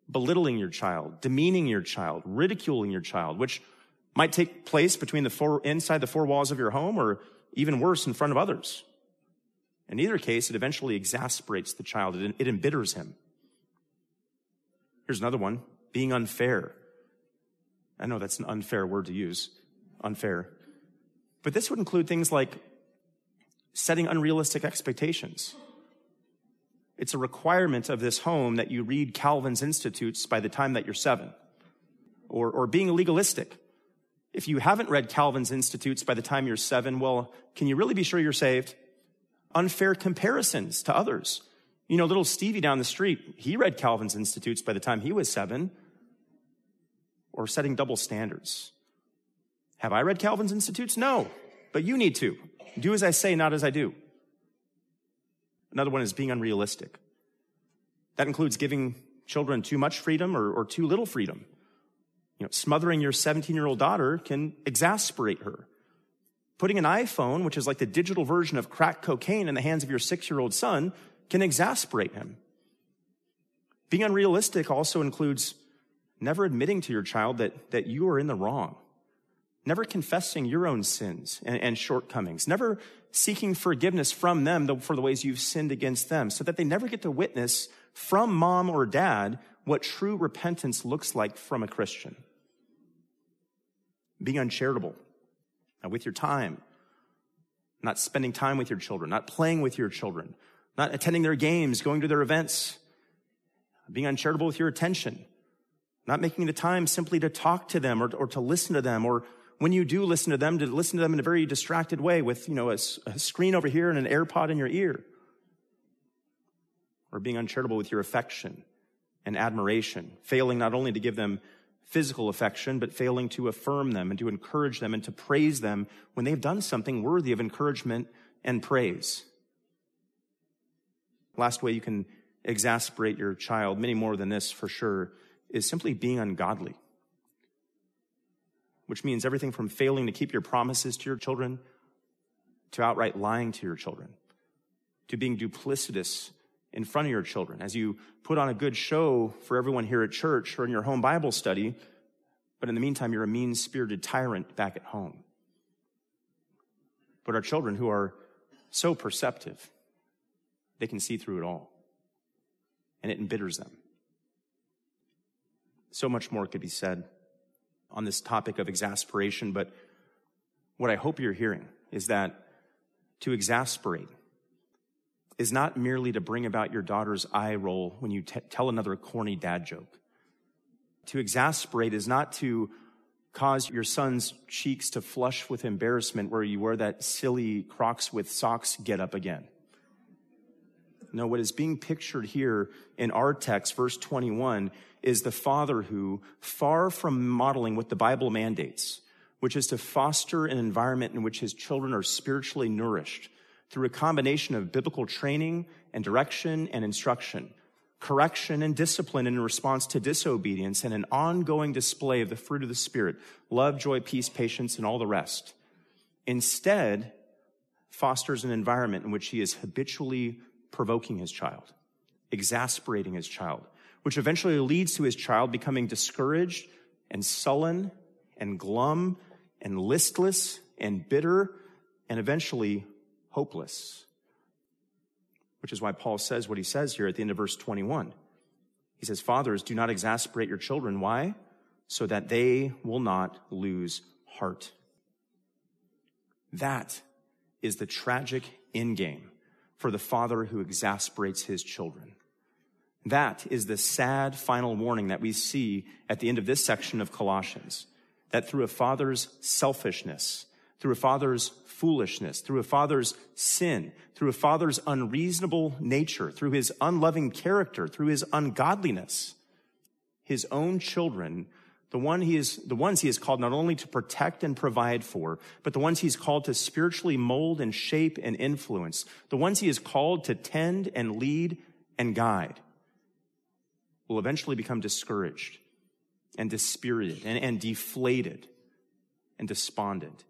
belittling your child, demeaning your child, ridiculing your child, which might take place between the four, inside the four walls of your home or even worse in front of others. In either case, it eventually exasperates the child. It, it embitters him. Here's another one. Being unfair. I know that's an unfair word to use. Unfair. But this would include things like setting unrealistic expectations. It's a requirement of this home that you read Calvin's Institutes by the time that you're seven. Or, or being legalistic. If you haven't read Calvin's Institutes by the time you're seven, well, can you really be sure you're saved? Unfair comparisons to others. You know, little Stevie down the street, he read Calvin's Institutes by the time he was seven. Or setting double standards. Have I read Calvin's Institutes? No, but you need to. Do as I say, not as I do. Another one is being unrealistic. That includes giving children too much freedom or, or too little freedom. You know, smothering your 17 year old daughter can exasperate her. Putting an iPhone, which is like the digital version of crack cocaine in the hands of your six year old son, can exasperate him. Being unrealistic also includes never admitting to your child that, that you are in the wrong, never confessing your own sins and, and shortcomings, never seeking forgiveness from them for the ways you've sinned against them, so that they never get to witness from mom or dad what true repentance looks like from a Christian. Being uncharitable with your time, not spending time with your children, not playing with your children, not attending their games, going to their events, being uncharitable with your attention, not making the time simply to talk to them or, or to listen to them, or when you do listen to them, to listen to them in a very distracted way with, you know, a, a screen over here and an AirPod in your ear, or being uncharitable with your affection and admiration, failing not only to give them physical affection, but failing to affirm them and to encourage them and to praise them when they've done something worthy of encouragement and praise. Last way you can exasperate your child, many more than this for sure, is simply being ungodly. Which means everything from failing to keep your promises to your children, to outright lying to your children, to being duplicitous in front of your children, as you put on a good show for everyone here at church or in your home Bible study, but in the meantime, you're a mean spirited tyrant back at home. But our children who are so perceptive, they can see through it all, and it embitters them. So much more could be said on this topic of exasperation, but what I hope you're hearing is that to exasperate, is not merely to bring about your daughter's eye roll when you t- tell another corny dad joke. To exasperate is not to cause your son's cheeks to flush with embarrassment where you wear that silly Crocs with socks get up again. No, what is being pictured here in our text, verse 21, is the father who, far from modeling what the Bible mandates, which is to foster an environment in which his children are spiritually nourished, through a combination of biblical training and direction and instruction, correction and discipline in response to disobedience, and an ongoing display of the fruit of the Spirit love, joy, peace, patience, and all the rest. Instead, fosters an environment in which he is habitually provoking his child, exasperating his child, which eventually leads to his child becoming discouraged and sullen and glum and listless and bitter and eventually hopeless. Which is why Paul says what he says here at the end of verse 21. He says, Fathers, do not exasperate your children. Why? So that they will not lose heart. That is the tragic endgame for the father who exasperates his children. That is the sad final warning that we see at the end of this section of Colossians. That through a father's selfishness, through a father's foolishness, through a father's sin, through a father's unreasonable nature, through his unloving character, through his ungodliness, his own children, the one he is, the ones he is called not only to protect and provide for, but the ones he's called to spiritually mold and shape and influence, the ones he is called to tend and lead and guide will eventually become discouraged and dispirited and, and deflated and despondent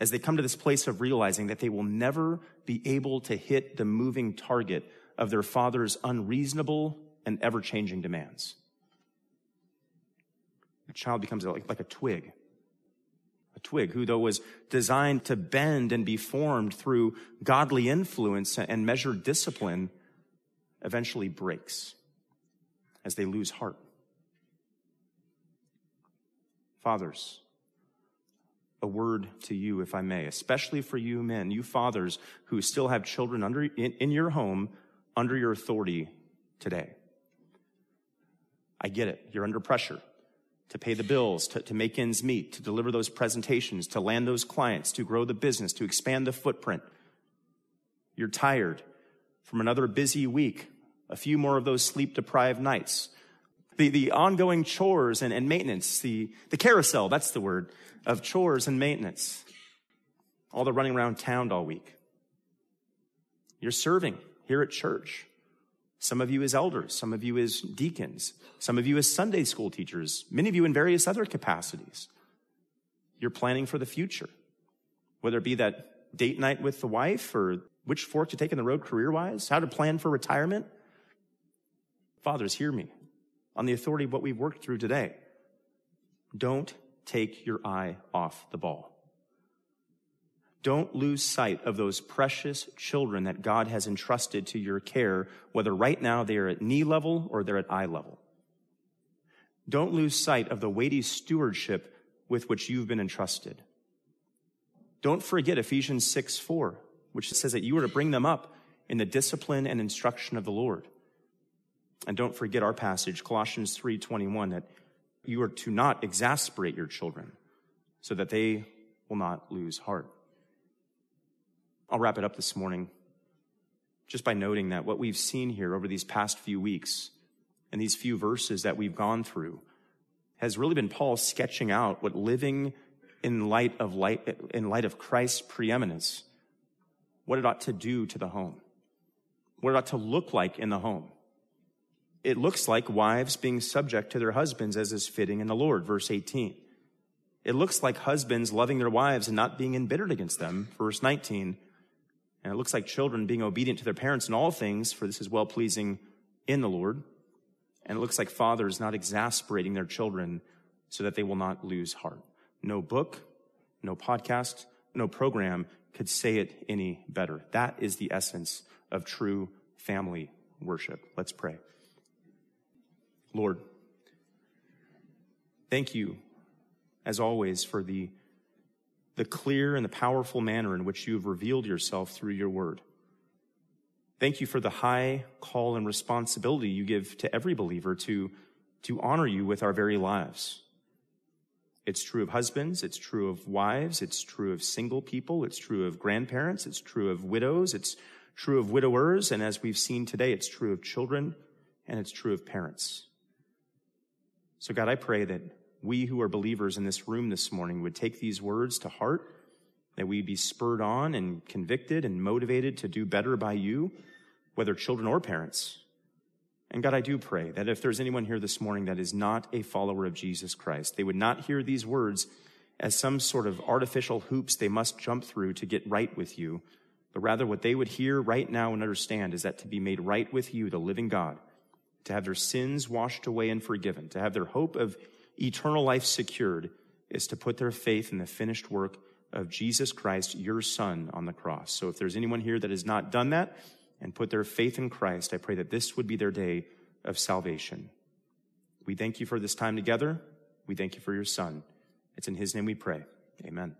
as they come to this place of realizing that they will never be able to hit the moving target of their father's unreasonable and ever changing demands. A child becomes like, like a twig. A twig who, though was designed to bend and be formed through godly influence and measured discipline, eventually breaks as they lose heart. Fathers, a word to you, if I may, especially for you men, you fathers who still have children under, in, in your home under your authority today. I get it. You're under pressure to pay the bills, to, to make ends meet, to deliver those presentations, to land those clients, to grow the business, to expand the footprint. You're tired from another busy week, a few more of those sleep deprived nights. The, the ongoing chores and, and maintenance, the, the carousel, that's the word, of chores and maintenance. All the running around town all week. You're serving here at church. Some of you as elders, some of you as deacons, some of you as Sunday school teachers, many of you in various other capacities. You're planning for the future, whether it be that date night with the wife or which fork to take in the road career wise, how to plan for retirement. Fathers, hear me on the authority of what we've worked through today. Don't take your eye off the ball. Don't lose sight of those precious children that God has entrusted to your care, whether right now they are at knee level or they're at eye level. Don't lose sight of the weighty stewardship with which you've been entrusted. Don't forget Ephesians 6 4, which says that you are to bring them up in the discipline and instruction of the Lord. And don't forget our passage, Colossians 3:21, that you are to not exasperate your children so that they will not lose heart. I'll wrap it up this morning just by noting that what we've seen here over these past few weeks and these few verses that we've gone through has really been Paul sketching out what living in light of light, in light of Christ's preeminence, what it ought to do to the home, what it ought to look like in the home. It looks like wives being subject to their husbands as is fitting in the Lord, verse 18. It looks like husbands loving their wives and not being embittered against them, verse 19. And it looks like children being obedient to their parents in all things, for this is well pleasing in the Lord. And it looks like fathers not exasperating their children so that they will not lose heart. No book, no podcast, no program could say it any better. That is the essence of true family worship. Let's pray. Lord, thank you, as always, for the the clear and the powerful manner in which you have revealed yourself through your word. Thank you for the high call and responsibility you give to every believer to, to honor you with our very lives. It's true of husbands. It's true of wives. It's true of single people. It's true of grandparents. It's true of widows. It's true of widowers. And as we've seen today, it's true of children and it's true of parents. So God, I pray that we who are believers in this room this morning would take these words to heart, that we be spurred on and convicted and motivated to do better by you, whether children or parents. And God, I do pray that if there's anyone here this morning that is not a follower of Jesus Christ, they would not hear these words as some sort of artificial hoops they must jump through to get right with you, but rather what they would hear right now and understand is that to be made right with you, the living God, to have their sins washed away and forgiven, to have their hope of eternal life secured is to put their faith in the finished work of Jesus Christ, your Son, on the cross. So if there's anyone here that has not done that and put their faith in Christ, I pray that this would be their day of salvation. We thank you for this time together. We thank you for your Son. It's in his name we pray. Amen.